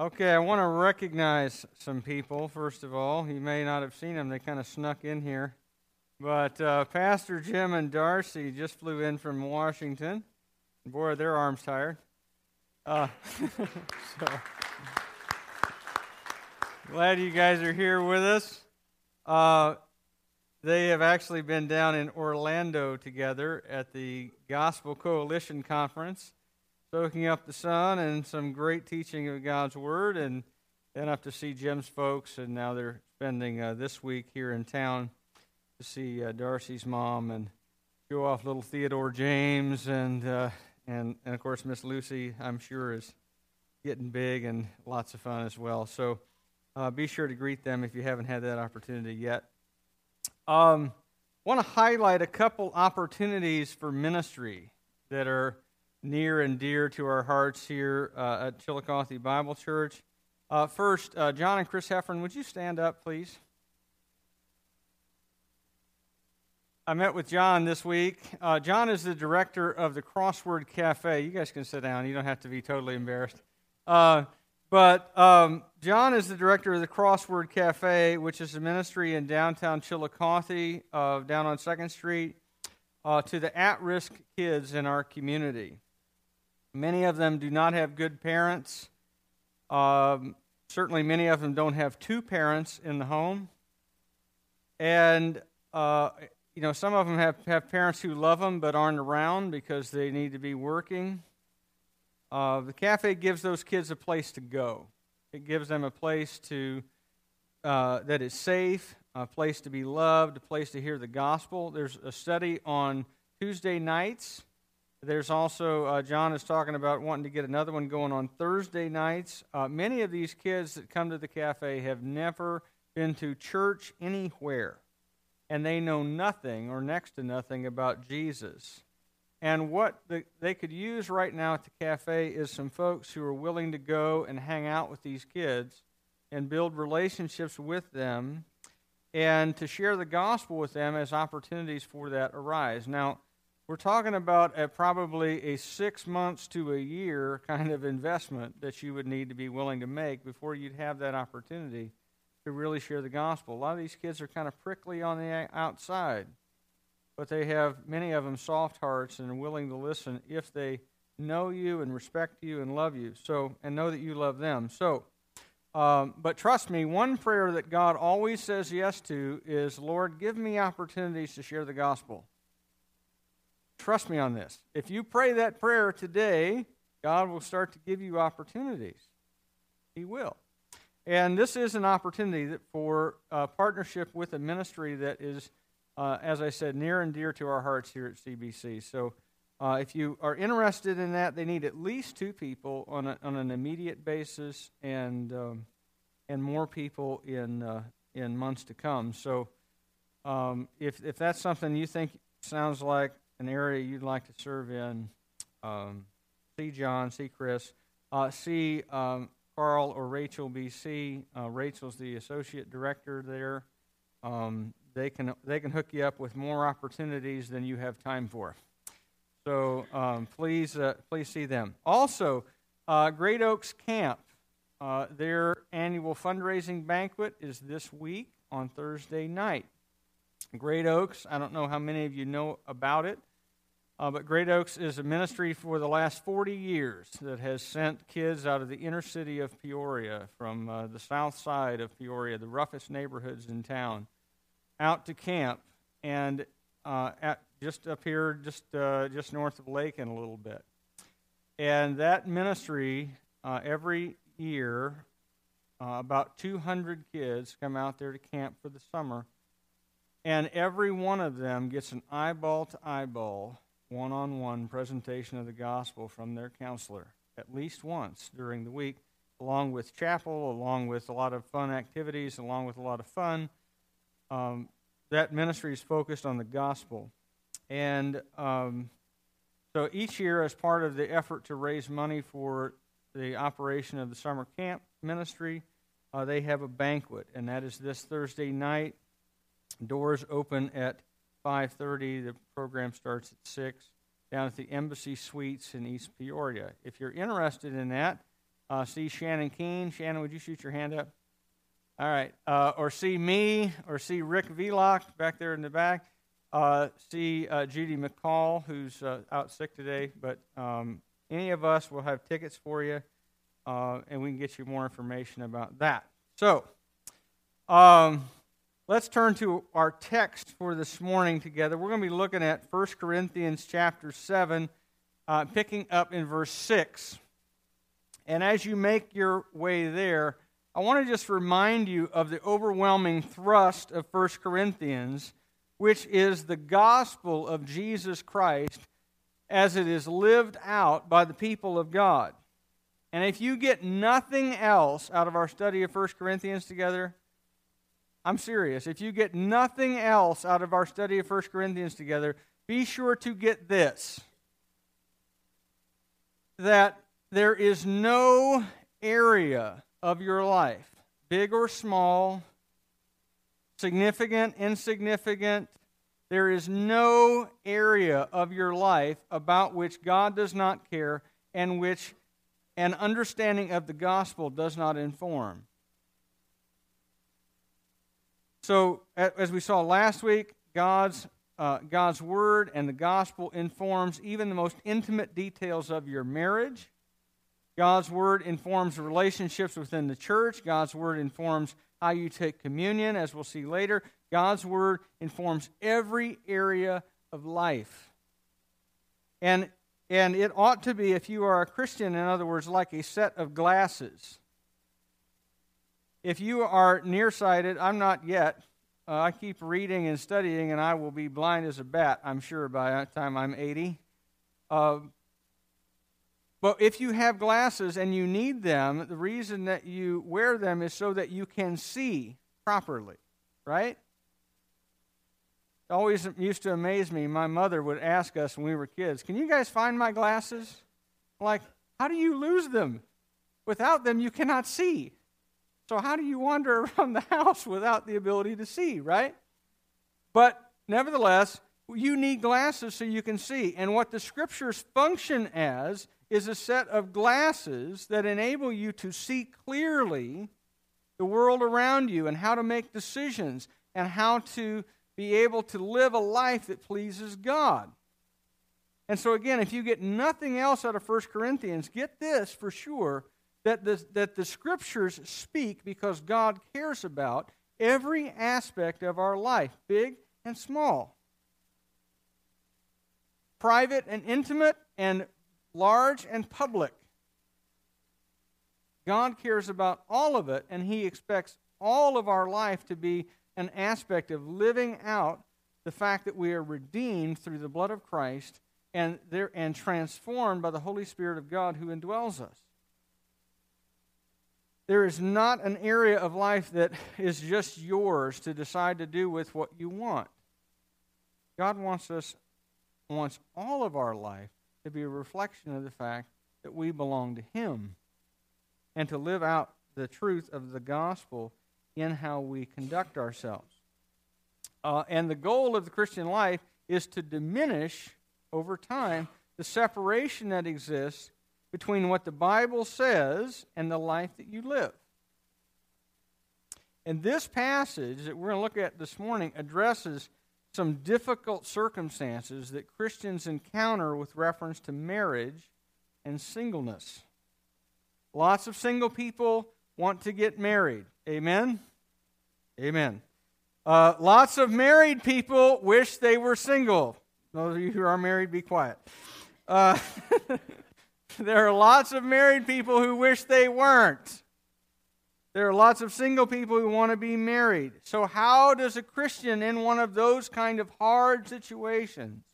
Okay, I want to recognize some people, first of all. You may not have seen them, they kind of snuck in here. But uh, Pastor Jim and Darcy just flew in from Washington. Boy, are their arms tired. Uh, so, glad you guys are here with us. Uh, they have actually been down in Orlando together at the Gospel Coalition Conference soaking up the sun and some great teaching of God's Word, and then up to see Jim's folks, and now they're spending uh, this week here in town to see uh, Darcy's mom and show off little Theodore James, and uh, and and of course Miss Lucy, I'm sure is getting big and lots of fun as well. So uh, be sure to greet them if you haven't had that opportunity yet. Um, want to highlight a couple opportunities for ministry that are near and dear to our hearts here uh, at Chillicothe Bible Church. Uh, first, uh, John and Chris Heffern, would you stand up, please? I met with John this week. Uh, John is the director of the Crossword Cafe. You guys can sit down. You don't have to be totally embarrassed. Uh, but um, John is the director of the Crossword Cafe, which is a ministry in downtown Chillicothe, uh, down on Second Street, to the at-risk kids in our community. Many of them do not have good parents. Um, certainly, many of them don't have two parents in the home. And, uh, you know, some of them have, have parents who love them but aren't around because they need to be working. Uh, the cafe gives those kids a place to go. It gives them a place to uh, that is safe, a place to be loved, a place to hear the gospel. There's a study on Tuesday nights there's also, uh, John is talking about wanting to get another one going on Thursday nights. Uh, many of these kids that come to the cafe have never been to church anywhere, and they know nothing or next to nothing about Jesus. And what the, they could use right now at the cafe is some folks who are willing to go and hang out with these kids and build relationships with them and to share the gospel with them as opportunities for that arise. Now, we're talking about a, probably a six months to a year kind of investment that you would need to be willing to make before you'd have that opportunity to really share the gospel. A lot of these kids are kind of prickly on the outside, but they have many of them soft hearts and are willing to listen if they know you and respect you and love you. So and know that you love them. So. Um, but trust me, one prayer that God always says yes to is, Lord, give me opportunities to share the gospel. Trust me on this. If you pray that prayer today, God will start to give you opportunities. He will. And this is an opportunity for a partnership with a ministry that is, uh, as I said, near and dear to our hearts here at CBC. So uh, if you are interested in that, they need at least two people on, a, on an immediate basis and, um, and more people in, uh, in months to come. So um, if, if that's something you think sounds like an area you'd like to serve in, um, see John, see Chris, uh, see um, Carl or Rachel BC. Uh, Rachel's the associate director there. Um, they can they can hook you up with more opportunities than you have time for. So um, please uh, please see them. Also, uh, Great Oaks Camp. Uh, their annual fundraising banquet is this week on Thursday night. Great Oaks, I don't know how many of you know about it. Uh, but Great Oaks is a ministry for the last 40 years that has sent kids out of the inner city of Peoria, from uh, the south side of Peoria, the roughest neighborhoods in town, out to camp and uh, at, just up here, just, uh, just north of Lacon a little bit. And that ministry, uh, every year, uh, about 200 kids come out there to camp for the summer. And every one of them gets an eyeball to eyeball one on one presentation of the gospel from their counselor at least once during the week, along with chapel, along with a lot of fun activities, along with a lot of fun. Um, that ministry is focused on the gospel. And um, so each year, as part of the effort to raise money for the operation of the summer camp ministry, uh, they have a banquet, and that is this Thursday night. Doors open at 5.30. The program starts at 6 down at the Embassy Suites in East Peoria. If you're interested in that, uh, see Shannon Keene. Shannon, would you shoot your hand up? All right. Uh, or see me, or see Rick Velock back there in the back. Uh, see uh, Judy McCall, who's uh, out sick today. But um, any of us will have tickets for you, uh, and we can get you more information about that. So, um, let's turn to our text for this morning together. We're going to be looking at 1 Corinthians chapter 7, uh, picking up in verse 6. And as you make your way there, I want to just remind you of the overwhelming thrust of 1 Corinthians, which is the gospel of Jesus Christ as it is lived out by the people of God. And if you get nothing else out of our study of 1 Corinthians together, I'm serious. If you get nothing else out of our study of 1 Corinthians together, be sure to get this that there is no area of your life, big or small, significant, insignificant, there is no area of your life about which God does not care and which an understanding of the gospel does not inform. So, as we saw last week, God's, uh, God's word and the gospel informs even the most intimate details of your marriage. God's word informs relationships within the church. God's word informs how you take communion, as we'll see later. God's word informs every area of life. And, and it ought to be, if you are a Christian, in other words, like a set of glasses if you are nearsighted, I'm not yet. Uh, I keep reading and studying, and I will be blind as a bat, I'm sure, by the time I'm 80. Uh, but if you have glasses and you need them, the reason that you wear them is so that you can see properly, right? It always used to amaze me. My mother would ask us when we were kids, Can you guys find my glasses? Like, how do you lose them? Without them, you cannot see. So, how do you wander around the house without the ability to see, right? But nevertheless, you need glasses so you can see. And what the scriptures function as is a set of glasses that enable you to see clearly the world around you and how to make decisions and how to be able to live a life that pleases God. And so, again, if you get nothing else out of 1 Corinthians, get this for sure that the, that the scriptures speak because God cares about every aspect of our life, big and small, private and intimate, and large and public. God cares about all of it, and He expects all of our life to be an aspect of living out the fact that we are redeemed through the blood of Christ and, there, and transformed by the Holy Spirit of God who indwells us. There is not an area of life that is just yours to decide to do with what you want. God wants us wants all of our life to be a reflection of the fact that we belong to him and to live out the truth of the gospel in how we conduct ourselves. Uh, and the goal of the Christian life is to diminish over time the separation that exists between what the Bible says and the life that you live. And this passage that we're going to look at this morning addresses some difficult circumstances that Christians encounter with reference to marriage and singleness. Lots of single people want to get married. Amen? Amen. Uh, lots of married people wish they were single. Those of you who are married, be quiet. Uh, There are lots of married people who wish they weren't. There are lots of single people who want to be married. So, how does a Christian in one of those kind of hard situations?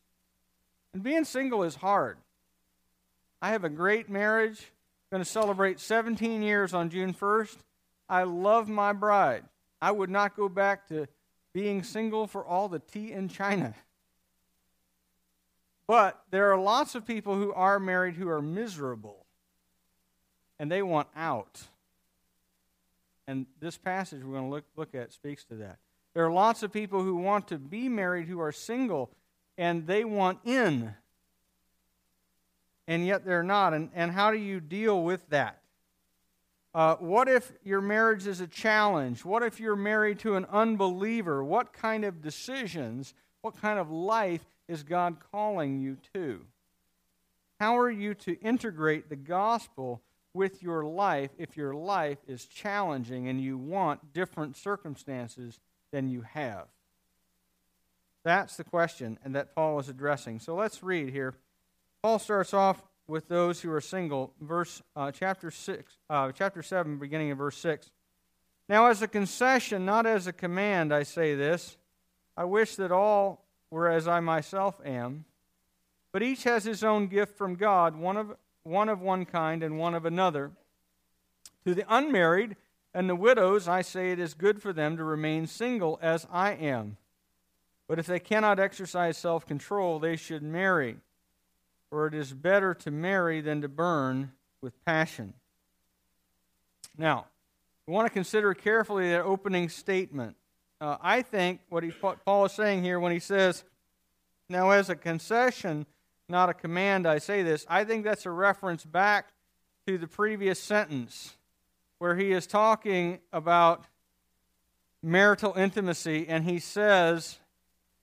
And being single is hard. I have a great marriage. I'm going to celebrate 17 years on June 1st. I love my bride. I would not go back to being single for all the tea in China. But there are lots of people who are married who are miserable and they want out. And this passage we're going to look, look at speaks to that. There are lots of people who want to be married who are single and they want in. And yet they're not. And, and how do you deal with that? Uh, what if your marriage is a challenge? What if you're married to an unbeliever? What kind of decisions, what kind of life is God calling you to? How are you to integrate the gospel with your life if your life is challenging and you want different circumstances than you have? That's the question and that Paul is addressing. So let's read here. Paul starts off with those who are single, verse uh, chapter six, uh, chapter seven, beginning of verse six. Now, as a concession, not as a command, I say this. I wish that all were as I myself am, but each has his own gift from God, one of one of one kind and one of another. To the unmarried and the widows, I say it is good for them to remain single as I am. But if they cannot exercise self control, they should marry, for it is better to marry than to burn with passion. Now, we want to consider carefully that opening statement. Uh, I think what he, Paul is saying here when he says, Now, as a concession, not a command, I say this, I think that's a reference back to the previous sentence where he is talking about marital intimacy, and he says,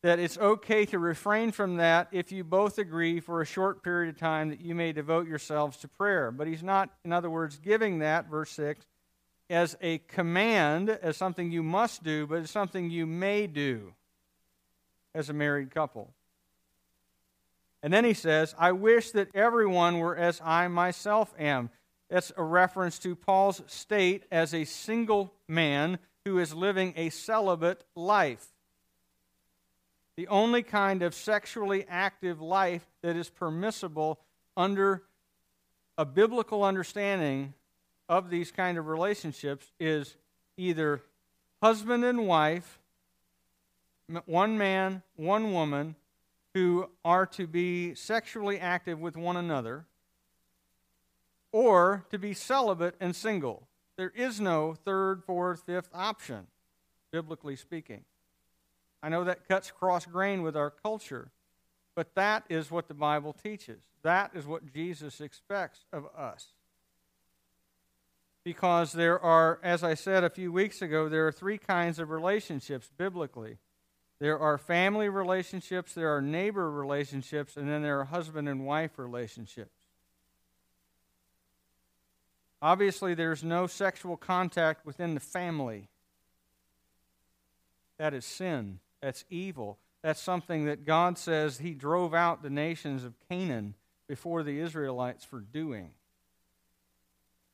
that it's okay to refrain from that if you both agree for a short period of time that you may devote yourselves to prayer. But he's not, in other words, giving that, verse 6, as a command, as something you must do, but as something you may do as a married couple. And then he says, I wish that everyone were as I myself am. That's a reference to Paul's state as a single man who is living a celibate life the only kind of sexually active life that is permissible under a biblical understanding of these kind of relationships is either husband and wife, one man, one woman, who are to be sexually active with one another, or to be celibate and single. There is no third, fourth, fifth option, biblically speaking. I know that cuts cross grain with our culture, but that is what the Bible teaches. That is what Jesus expects of us. Because there are, as I said a few weeks ago, there are three kinds of relationships biblically there are family relationships, there are neighbor relationships, and then there are husband and wife relationships. Obviously, there's no sexual contact within the family. That is sin. That's evil. That's something that God says He drove out the nations of Canaan before the Israelites for doing.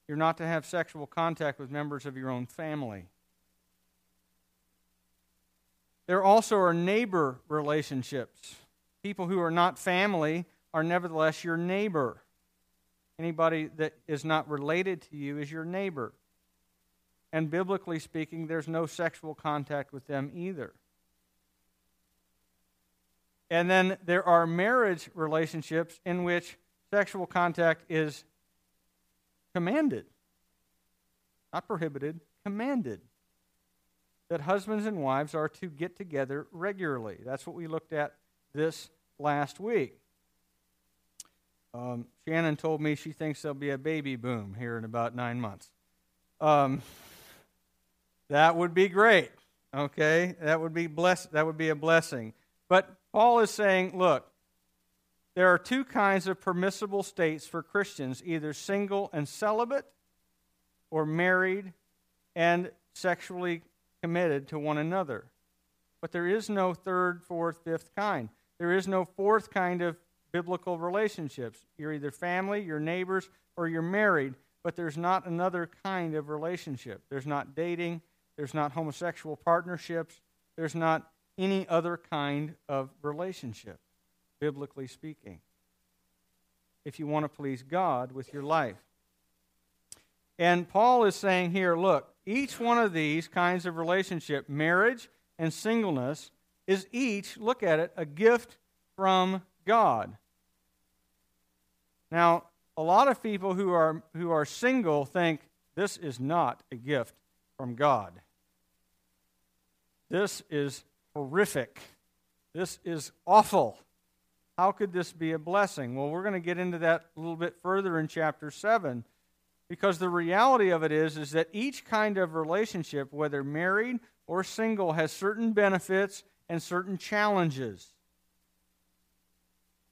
You're not to have sexual contact with members of your own family. There also are neighbor relationships. People who are not family are nevertheless your neighbor. Anybody that is not related to you is your neighbor. And biblically speaking, there's no sexual contact with them either. And then there are marriage relationships in which sexual contact is commanded, not prohibited, commanded. That husbands and wives are to get together regularly. That's what we looked at this last week. Um, Shannon told me she thinks there'll be a baby boom here in about nine months. Um, that would be great. Okay, that would be bless. That would be a blessing. But Paul is saying, look, there are two kinds of permissible states for Christians either single and celibate, or married and sexually committed to one another. But there is no third, fourth, fifth kind. There is no fourth kind of biblical relationships. You're either family, your neighbors, or you're married, but there's not another kind of relationship. There's not dating, there's not homosexual partnerships, there's not any other kind of relationship, biblically speaking, if you want to please God with your life. And Paul is saying here look, each one of these kinds of relationship, marriage and singleness, is each, look at it, a gift from God. Now, a lot of people who are, who are single think this is not a gift from God. This is horrific. This is awful. How could this be a blessing? Well, we're going to get into that a little bit further in chapter 7. Because the reality of it is, is that each kind of relationship, whether married or single, has certain benefits and certain challenges.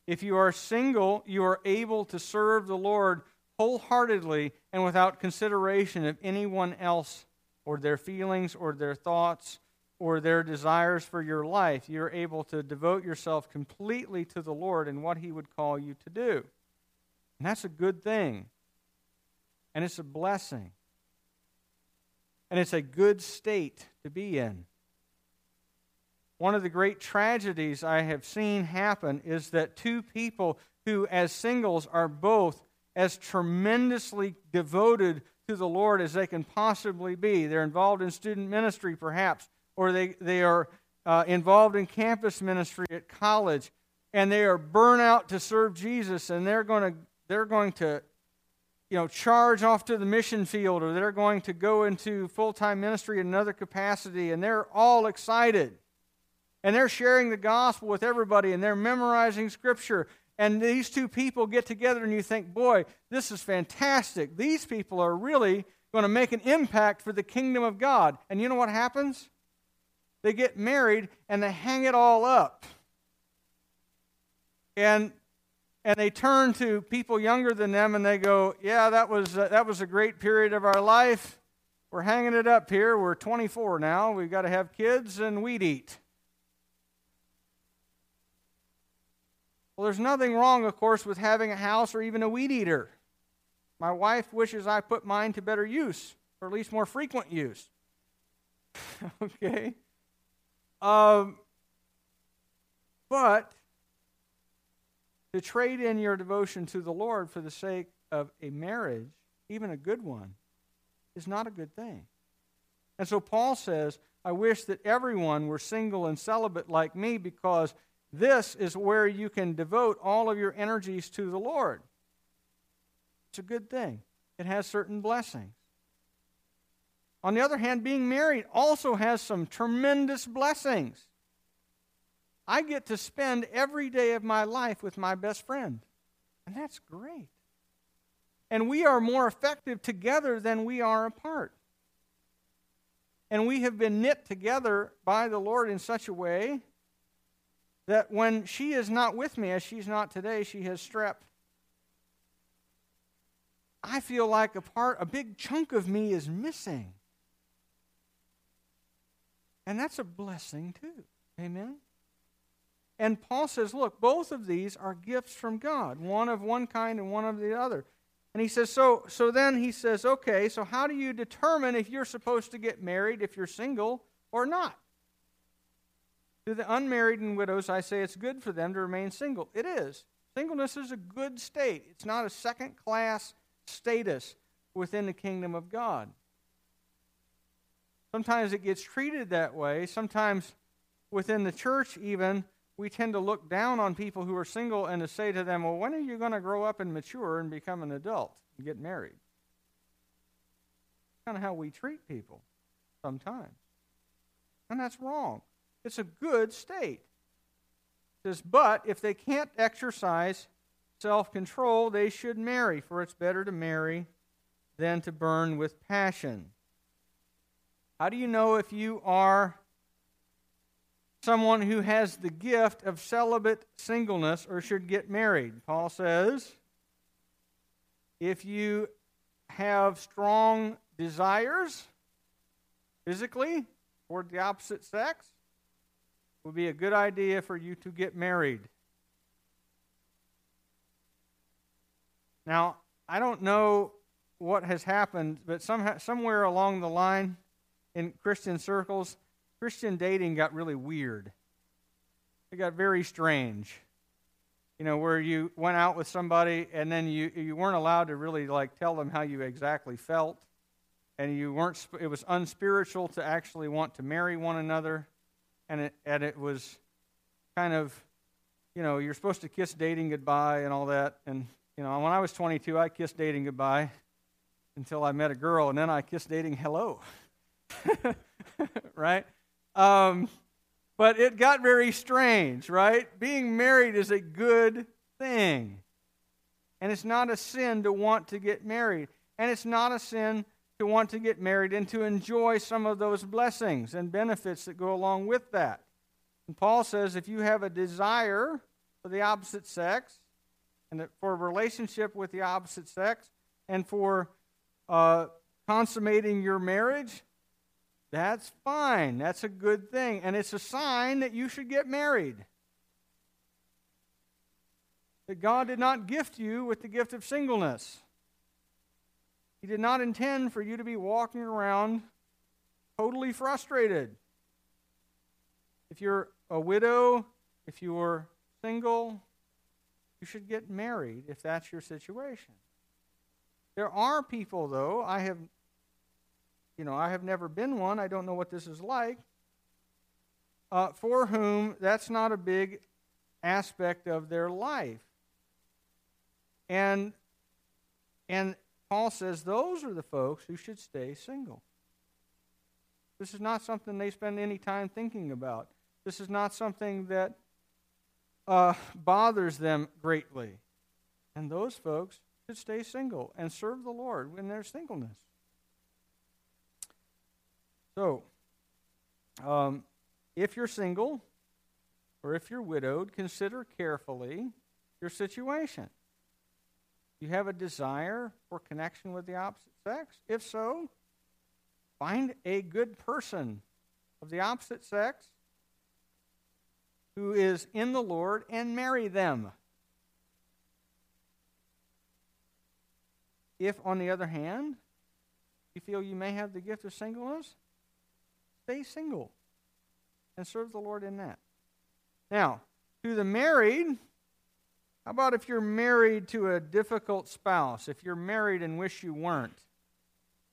If you are single, you are able to serve the Lord wholeheartedly and without consideration of anyone else or their feelings or their thoughts or their desires for your life. You're able to devote yourself completely to the Lord and what He would call you to do. And that's a good thing. And it's a blessing. And it's a good state to be in. One of the great tragedies I have seen happen is that two people who, as singles, are both as tremendously devoted to the Lord as they can possibly be. They're involved in student ministry, perhaps, or they, they are uh, involved in campus ministry at college, and they are burnt out to serve Jesus, and they're going to, they're going to you know, charge off to the mission field, or they're going to go into full time ministry in another capacity, and they're all excited and they're sharing the gospel with everybody and they're memorizing scripture. And these two people get together, and you think, boy, this is fantastic. These people are really going to make an impact for the kingdom of God. And you know what happens? They get married and they hang it all up. And and they turn to people younger than them and they go, "Yeah, that was uh, that was a great period of our life. We're hanging it up here. We're 24 now. We've got to have kids and weed eat." Well, there's nothing wrong, of course, with having a house or even a weed eater. My wife wishes I put mine to better use, or at least more frequent use. okay? Um, but to trade in your devotion to the Lord for the sake of a marriage, even a good one, is not a good thing. And so Paul says, I wish that everyone were single and celibate like me because this is where you can devote all of your energies to the Lord. It's a good thing, it has certain blessings. On the other hand, being married also has some tremendous blessings. I get to spend every day of my life with my best friend, and that's great. And we are more effective together than we are apart. And we have been knit together by the Lord in such a way that when she is not with me, as she's not today, she has strep. I feel like a part, a big chunk of me is missing. And that's a blessing too. Amen? And Paul says, look, both of these are gifts from God, one of one kind and one of the other. And he says, so, so then he says, okay, so how do you determine if you're supposed to get married if you're single or not? To the unmarried and widows, I say it's good for them to remain single. It is. Singleness is a good state, it's not a second class status within the kingdom of God. Sometimes it gets treated that way. Sometimes within the church, even, we tend to look down on people who are single and to say to them, Well, when are you going to grow up and mature and become an adult and get married? Kind of how we treat people sometimes. And that's wrong. It's a good state. It says, but if they can't exercise self control, they should marry, for it's better to marry than to burn with passion. How do you know if you are someone who has the gift of celibate singleness or should get married? Paul says, if you have strong desires physically toward the opposite sex, it would be a good idea for you to get married. Now, I don't know what has happened, but somehow, somewhere along the line in Christian circles, Christian dating got really weird. It got very strange. You know, where you went out with somebody and then you, you weren't allowed to really like tell them how you exactly felt. And you weren't, it was unspiritual to actually want to marry one another and it, and it was kind of, you know, you're supposed to kiss dating goodbye and all that. And, you know, when I was 22, I kissed dating goodbye until I met a girl, and then I kissed dating hello. right? Um, but it got very strange, right? Being married is a good thing. And it's not a sin to want to get married. And it's not a sin to want to get married and to enjoy some of those blessings and benefits that go along with that. And Paul says if you have a desire for the opposite sex, and for a relationship with the opposite sex, and for uh, consummating your marriage, that's fine. That's a good thing. And it's a sign that you should get married. That God did not gift you with the gift of singleness. He did not intend for you to be walking around totally frustrated. If you're a widow, if you're single, you should get married if that's your situation. There are people, though, I have, you know, I have never been one. I don't know what this is like. Uh, for whom that's not a big aspect of their life. And and Paul says those are the folks who should stay single. This is not something they spend any time thinking about. This is not something that uh, bothers them greatly. And those folks should stay single and serve the Lord in their singleness. So, um, if you're single or if you're widowed, consider carefully your situation. You have a desire for connection with the opposite sex? If so, find a good person of the opposite sex who is in the Lord and marry them. If, on the other hand, you feel you may have the gift of singleness, stay single and serve the Lord in that. Now, to the married, how about if you're married to a difficult spouse? If you're married and wish you weren't,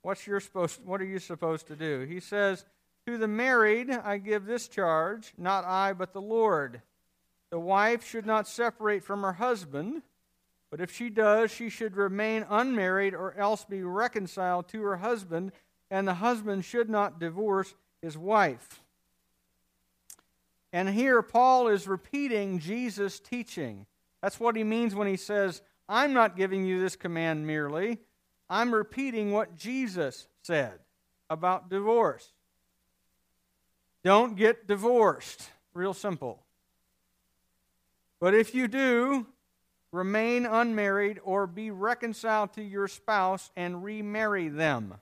what's your supposed, what are you supposed to do? He says, To the married I give this charge, not I, but the Lord. The wife should not separate from her husband, but if she does, she should remain unmarried or else be reconciled to her husband, and the husband should not divorce his wife. And here Paul is repeating Jesus' teaching. That's what he means when he says, I'm not giving you this command merely. I'm repeating what Jesus said about divorce. Don't get divorced. Real simple. But if you do, remain unmarried or be reconciled to your spouse and remarry them.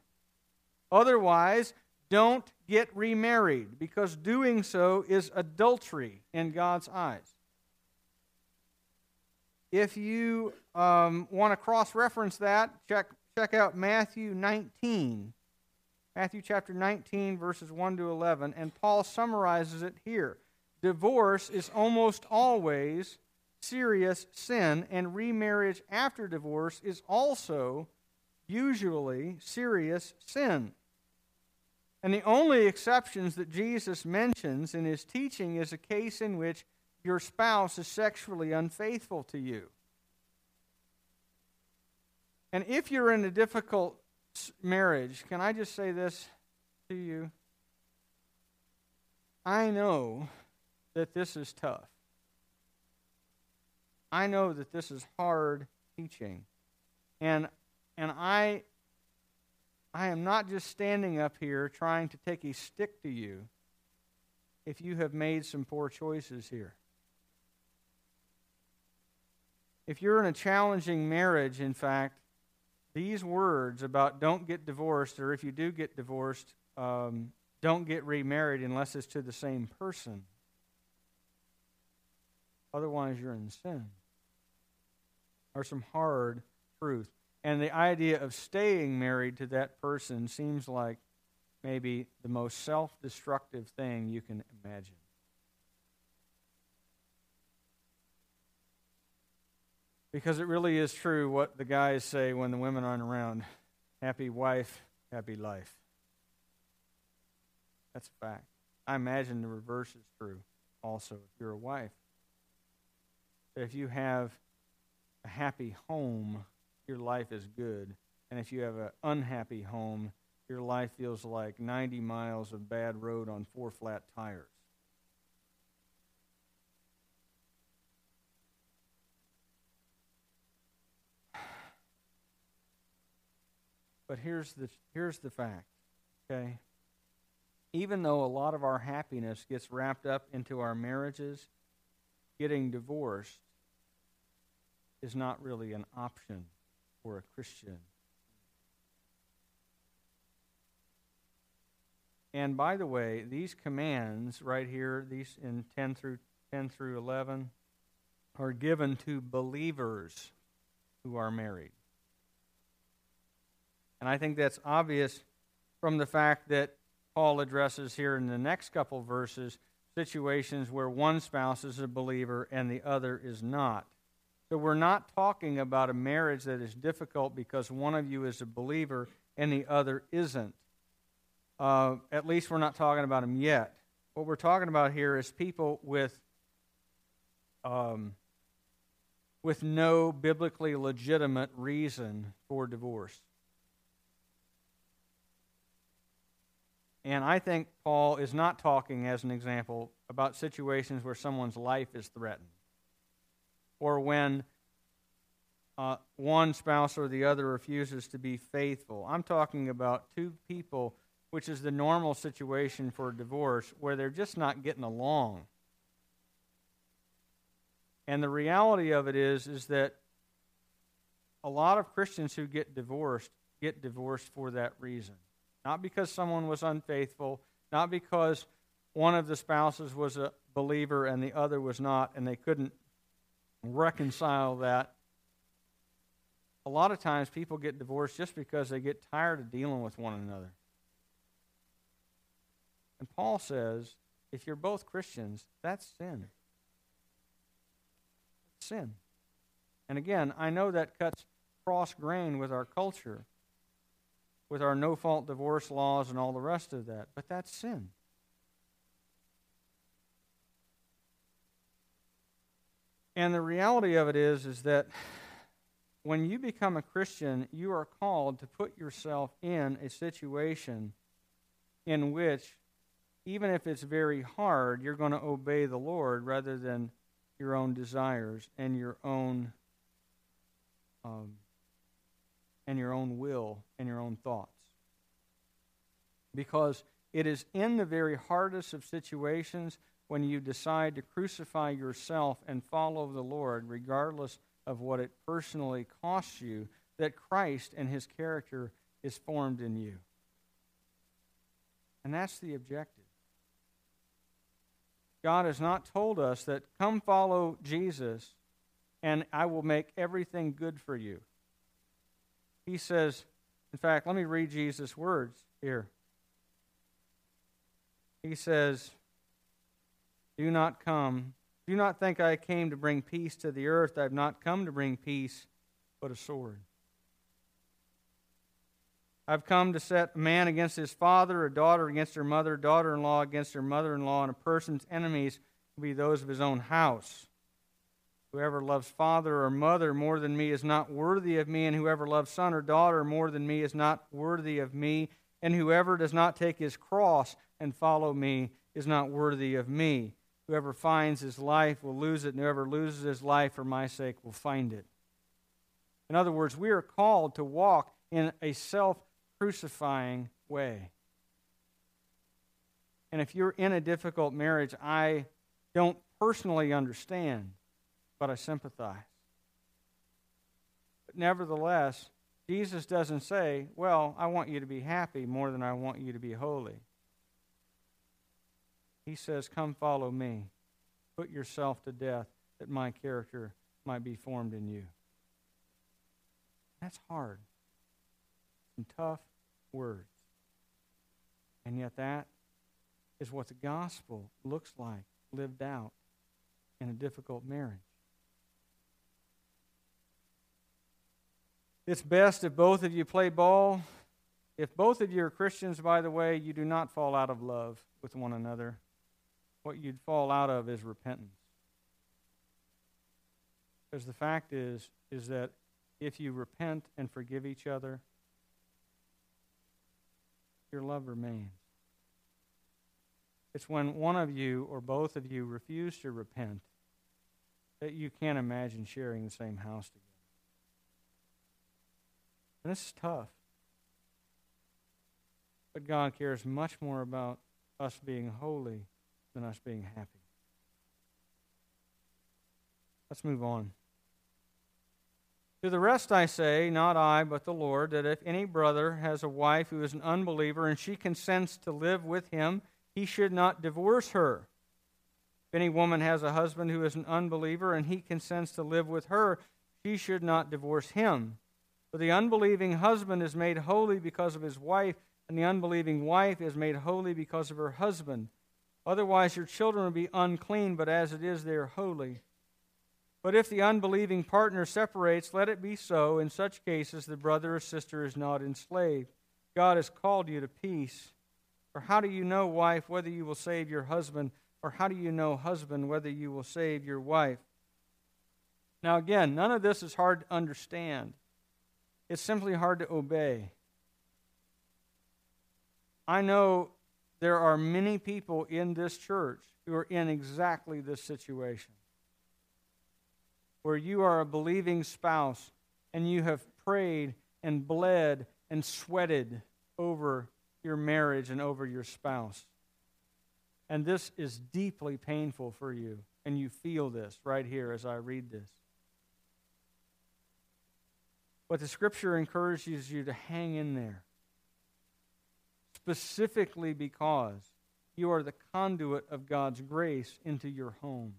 Otherwise, don't get remarried because doing so is adultery in God's eyes. If you um, want to cross reference that, check, check out Matthew 19. Matthew chapter 19, verses 1 to 11. And Paul summarizes it here. Divorce is almost always serious sin, and remarriage after divorce is also usually serious sin. And the only exceptions that Jesus mentions in his teaching is a case in which your spouse is sexually unfaithful to you. And if you're in a difficult marriage, can I just say this to you? I know that this is tough. I know that this is hard teaching. And and I I am not just standing up here trying to take a stick to you if you have made some poor choices here. If you're in a challenging marriage, in fact, these words about don't get divorced, or if you do get divorced, um, don't get remarried unless it's to the same person. Otherwise, you're in sin. Are some hard truth. And the idea of staying married to that person seems like maybe the most self destructive thing you can imagine. Because it really is true what the guys say when the women aren't around happy wife, happy life. That's a fact. I imagine the reverse is true also if you're a wife. If you have a happy home, your life is good. And if you have an unhappy home, your life feels like 90 miles of bad road on four flat tires. But here's the, here's the fact, okay? Even though a lot of our happiness gets wrapped up into our marriages, getting divorced is not really an option for a Christian. And by the way, these commands right here, these in 10 through 10 through 11, are given to believers who are married. And I think that's obvious from the fact that Paul addresses here in the next couple verses situations where one spouse is a believer and the other is not. So we're not talking about a marriage that is difficult because one of you is a believer and the other isn't. Uh, at least we're not talking about them yet. What we're talking about here is people with um, with no biblically legitimate reason for divorce. And I think Paul is not talking, as an example, about situations where someone's life is threatened or when uh, one spouse or the other refuses to be faithful. I'm talking about two people, which is the normal situation for a divorce, where they're just not getting along. And the reality of it is, is that a lot of Christians who get divorced get divorced for that reason. Not because someone was unfaithful, not because one of the spouses was a believer and the other was not, and they couldn't reconcile that. A lot of times people get divorced just because they get tired of dealing with one another. And Paul says if you're both Christians, that's sin sin. And again, I know that cuts cross grain with our culture, with our no fault divorce laws and all the rest of that, but that's sin. And the reality of it is is that when you become a Christian, you are called to put yourself in a situation in which even if it's very hard, you're going to obey the Lord rather than your own desires and your own um, and your own will and your own thoughts. Because it is in the very hardest of situations when you decide to crucify yourself and follow the Lord, regardless of what it personally costs you, that Christ and his character is formed in you. And that's the objective. God has not told us that come follow Jesus and I will make everything good for you. He says, in fact, let me read Jesus' words here. He says, Do not come, do not think I came to bring peace to the earth. I have not come to bring peace, but a sword. I've come to set a man against his father, a daughter against her mother, a daughter in law against her mother in law, and a person's enemies will be those of his own house. Whoever loves father or mother more than me is not worthy of me, and whoever loves son or daughter more than me is not worthy of me, and whoever does not take his cross and follow me is not worthy of me. Whoever finds his life will lose it, and whoever loses his life for my sake will find it. In other words, we are called to walk in a self crucifying way. And if you're in a difficult marriage, I don't personally understand, but I sympathize. But nevertheless, Jesus doesn't say, Well, I want you to be happy more than I want you to be holy. He says, Come follow me. Put yourself to death that my character might be formed in you. That's hard and tough words. And yet, that is what the gospel looks like lived out in a difficult marriage. It's best if both of you play ball. If both of you are Christians, by the way, you do not fall out of love with one another. What you'd fall out of is repentance. Because the fact is, is that if you repent and forgive each other, your love remains. It's when one of you or both of you refuse to repent that you can't imagine sharing the same house together. And this is tough. But God cares much more about us being holy than us being happy. Let's move on. To the rest I say, not I, but the Lord, that if any brother has a wife who is an unbeliever and she consents to live with him, he should not divorce her. If any woman has a husband who is an unbeliever and he consents to live with her, she should not divorce him. For the unbelieving husband is made holy because of his wife, and the unbelieving wife is made holy because of her husband. Otherwise, your children would be unclean, but as it is, they are holy. But if the unbelieving partner separates, let it be so. In such cases, the brother or sister is not enslaved. God has called you to peace. Or how do you know, wife, whether you will save your husband? Or how do you know, husband, whether you will save your wife? Now, again, none of this is hard to understand, it's simply hard to obey. I know there are many people in this church who are in exactly this situation where you are a believing spouse and you have prayed and bled and sweated over your marriage and over your spouse. And this is deeply painful for you, and you feel this right here as I read this. But the scripture encourages you to hang in there, specifically because you are the conduit of God's grace into your home.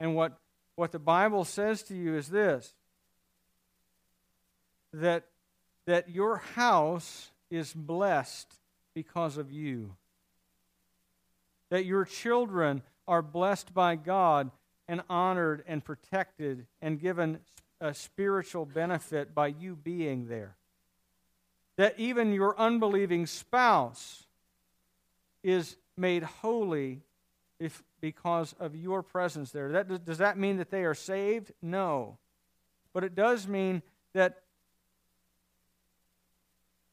And what what the Bible says to you is this that, that your house is blessed because of you. That your children are blessed by God and honored and protected and given a spiritual benefit by you being there. That even your unbelieving spouse is made holy if, because of your presence there. That, does that mean that they are saved? No. But it does mean that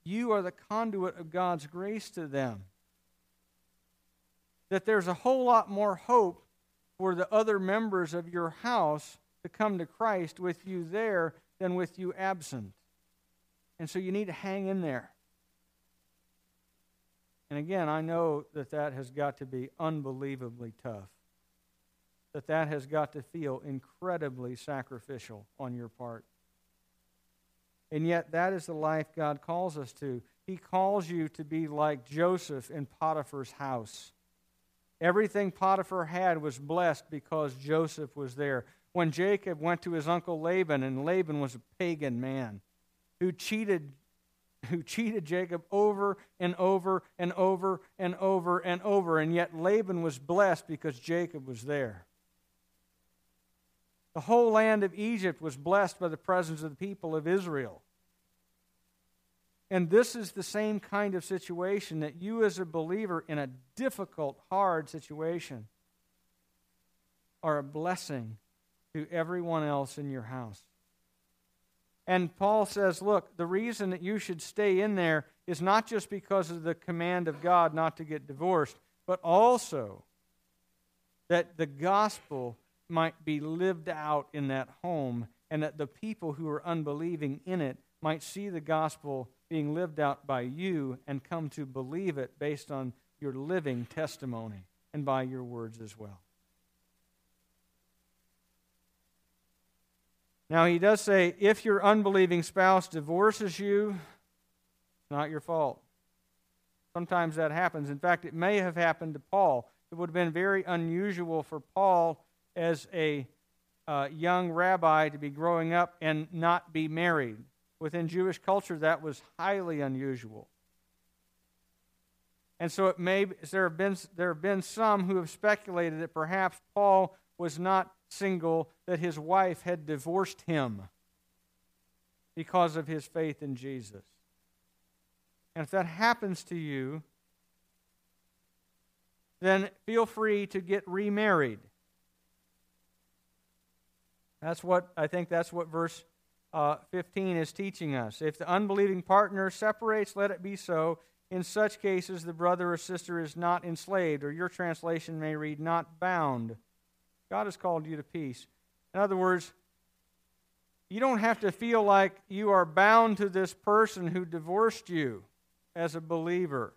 you are the conduit of God's grace to them. That there's a whole lot more hope for the other members of your house to come to Christ with you there than with you absent. And so you need to hang in there. And again, I know that that has got to be unbelievably tough. That that has got to feel incredibly sacrificial on your part. And yet, that is the life God calls us to. He calls you to be like Joseph in Potiphar's house. Everything Potiphar had was blessed because Joseph was there. When Jacob went to his uncle Laban, and Laban was a pagan man who cheated who cheated Jacob over and over and over and over and over, and yet Laban was blessed because Jacob was there. The whole land of Egypt was blessed by the presence of the people of Israel. And this is the same kind of situation that you, as a believer in a difficult, hard situation, are a blessing to everyone else in your house. And Paul says, look, the reason that you should stay in there is not just because of the command of God not to get divorced, but also that the gospel might be lived out in that home and that the people who are unbelieving in it might see the gospel being lived out by you and come to believe it based on your living testimony and by your words as well. Now, he does say if your unbelieving spouse divorces you, it's not your fault. Sometimes that happens. In fact, it may have happened to Paul. It would have been very unusual for Paul, as a uh, young rabbi, to be growing up and not be married. Within Jewish culture, that was highly unusual. And so it may there have been there have been some who have speculated that perhaps Paul was not single that his wife had divorced him because of his faith in Jesus. And if that happens to you, then feel free to get remarried. That's what I think that's what verse uh, 15 is teaching us. If the unbelieving partner separates, let it be so. In such cases, the brother or sister is not enslaved, or your translation may read, not bound. God has called you to peace. In other words, you don't have to feel like you are bound to this person who divorced you. as a believer.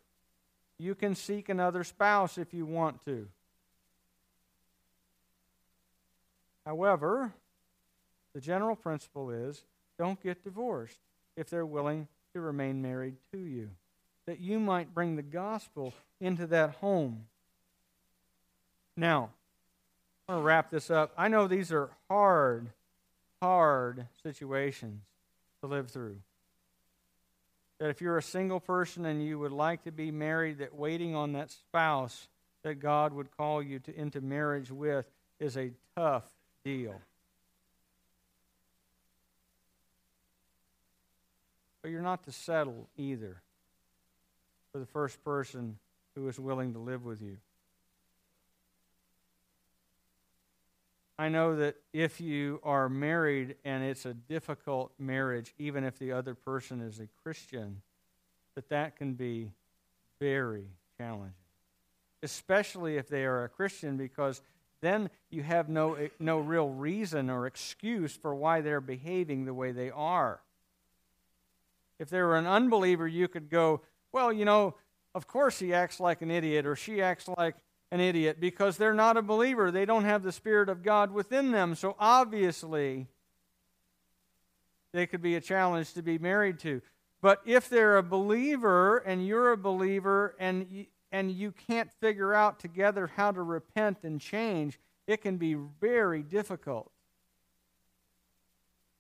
You can seek another spouse if you want to. However, the general principle is don't get divorced if they're willing to remain married to you, that you might bring the gospel into that home. Now, I want to wrap this up. I know these are hard, hard situations to live through. That if you're a single person and you would like to be married, that waiting on that spouse that God would call you to, into marriage with is a tough deal. But you're not to settle either for the first person who is willing to live with you. I know that if you are married and it's a difficult marriage, even if the other person is a Christian, that that can be very challenging. Especially if they are a Christian, because then you have no, no real reason or excuse for why they're behaving the way they are. If they were an unbeliever, you could go, well, you know, of course he acts like an idiot or she acts like an idiot because they're not a believer. They don't have the Spirit of God within them. So obviously, they could be a challenge to be married to. But if they're a believer and you're a believer and and you can't figure out together how to repent and change, it can be very difficult.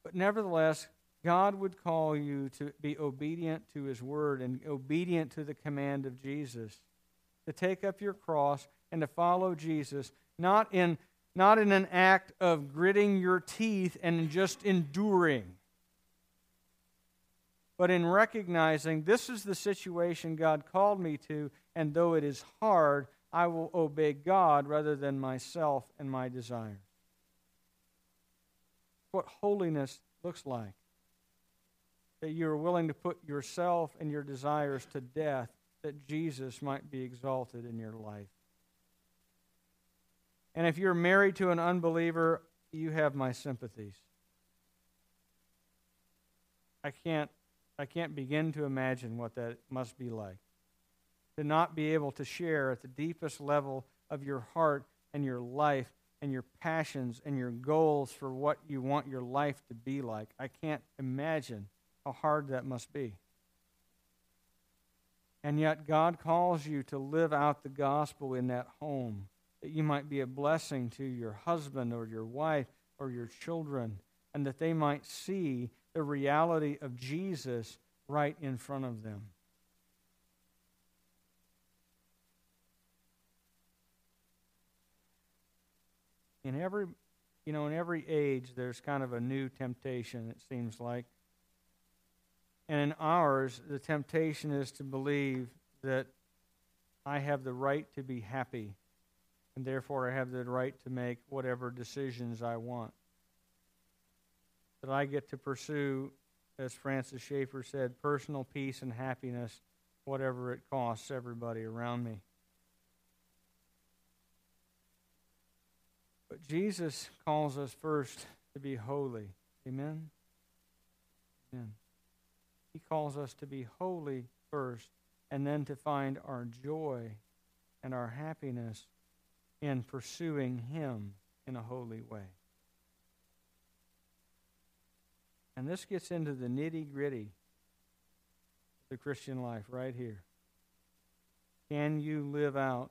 But nevertheless, God would call you to be obedient to His word and obedient to the command of Jesus, to take up your cross and to follow Jesus, not in, not in an act of gritting your teeth and just enduring, but in recognizing this is the situation God called me to, and though it is hard, I will obey God rather than myself and my desires. What holiness looks like. That you are willing to put yourself and your desires to death that Jesus might be exalted in your life. And if you're married to an unbeliever, you have my sympathies. I can't I can't begin to imagine what that must be like. To not be able to share at the deepest level of your heart and your life and your passions and your goals for what you want your life to be like. I can't imagine how hard that must be. And yet, God calls you to live out the gospel in that home that you might be a blessing to your husband or your wife or your children, and that they might see the reality of Jesus right in front of them. In every you know, in every age there's kind of a new temptation, it seems like. And in ours, the temptation is to believe that I have the right to be happy and therefore I have the right to make whatever decisions I want. That I get to pursue, as Francis Schaeffer said, personal peace and happiness, whatever it costs everybody around me. But Jesus calls us first to be holy. Amen? Amen. He calls us to be holy first, and then to find our joy and our happiness in pursuing Him in a holy way. And this gets into the nitty gritty of the Christian life right here. Can you live out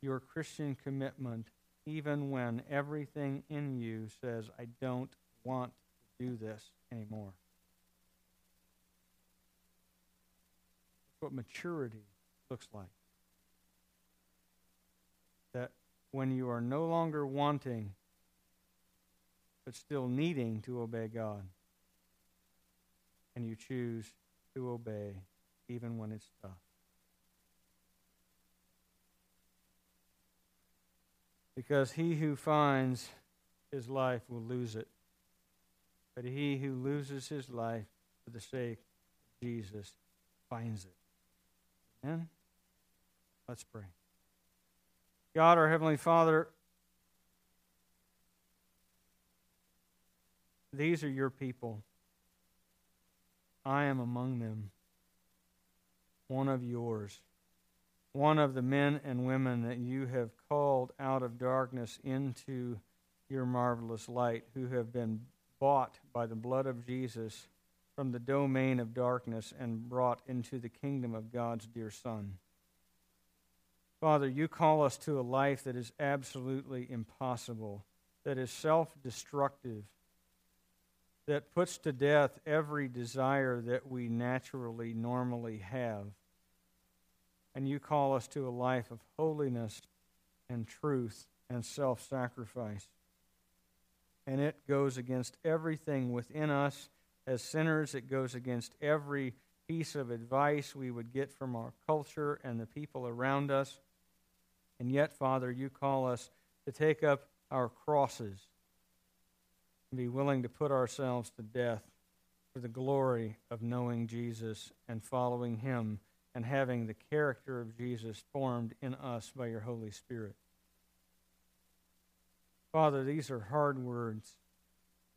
your Christian commitment even when everything in you says, I don't want to do this anymore? That's what maturity looks like that when you are no longer wanting, but still needing to obey God, and you choose to obey even when it's tough. Because he who finds his life will lose it, but he who loses his life for the sake of Jesus finds it. Amen? Let's pray. God, our Heavenly Father, these are your people. I am among them. one of yours, one of the men and women that you have called out of darkness into your marvelous light, who have been bought by the blood of Jesus from the domain of darkness and brought into the kingdom of God's dear Son. Father, you call us to a life that is absolutely impossible, that is self destructive, that puts to death every desire that we naturally, normally have. And you call us to a life of holiness and truth and self sacrifice. And it goes against everything within us as sinners, it goes against every piece of advice we would get from our culture and the people around us. And yet, Father, you call us to take up our crosses and be willing to put ourselves to death for the glory of knowing Jesus and following him and having the character of Jesus formed in us by your Holy Spirit. Father, these are hard words.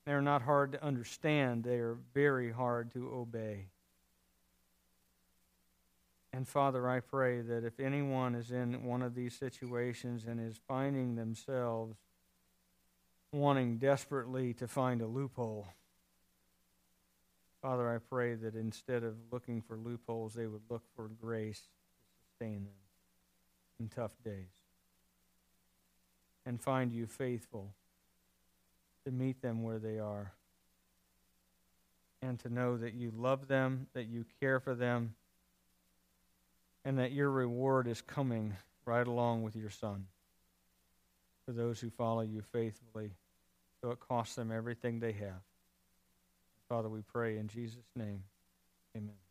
They are not hard to understand, they are very hard to obey. And Father, I pray that if anyone is in one of these situations and is finding themselves wanting desperately to find a loophole, Father, I pray that instead of looking for loopholes, they would look for grace to sustain them in tough days and find you faithful to meet them where they are and to know that you love them, that you care for them, and that your reward is coming right along with your Son for those who follow you faithfully, so it costs them everything they have. Father, we pray in Jesus' name. Amen.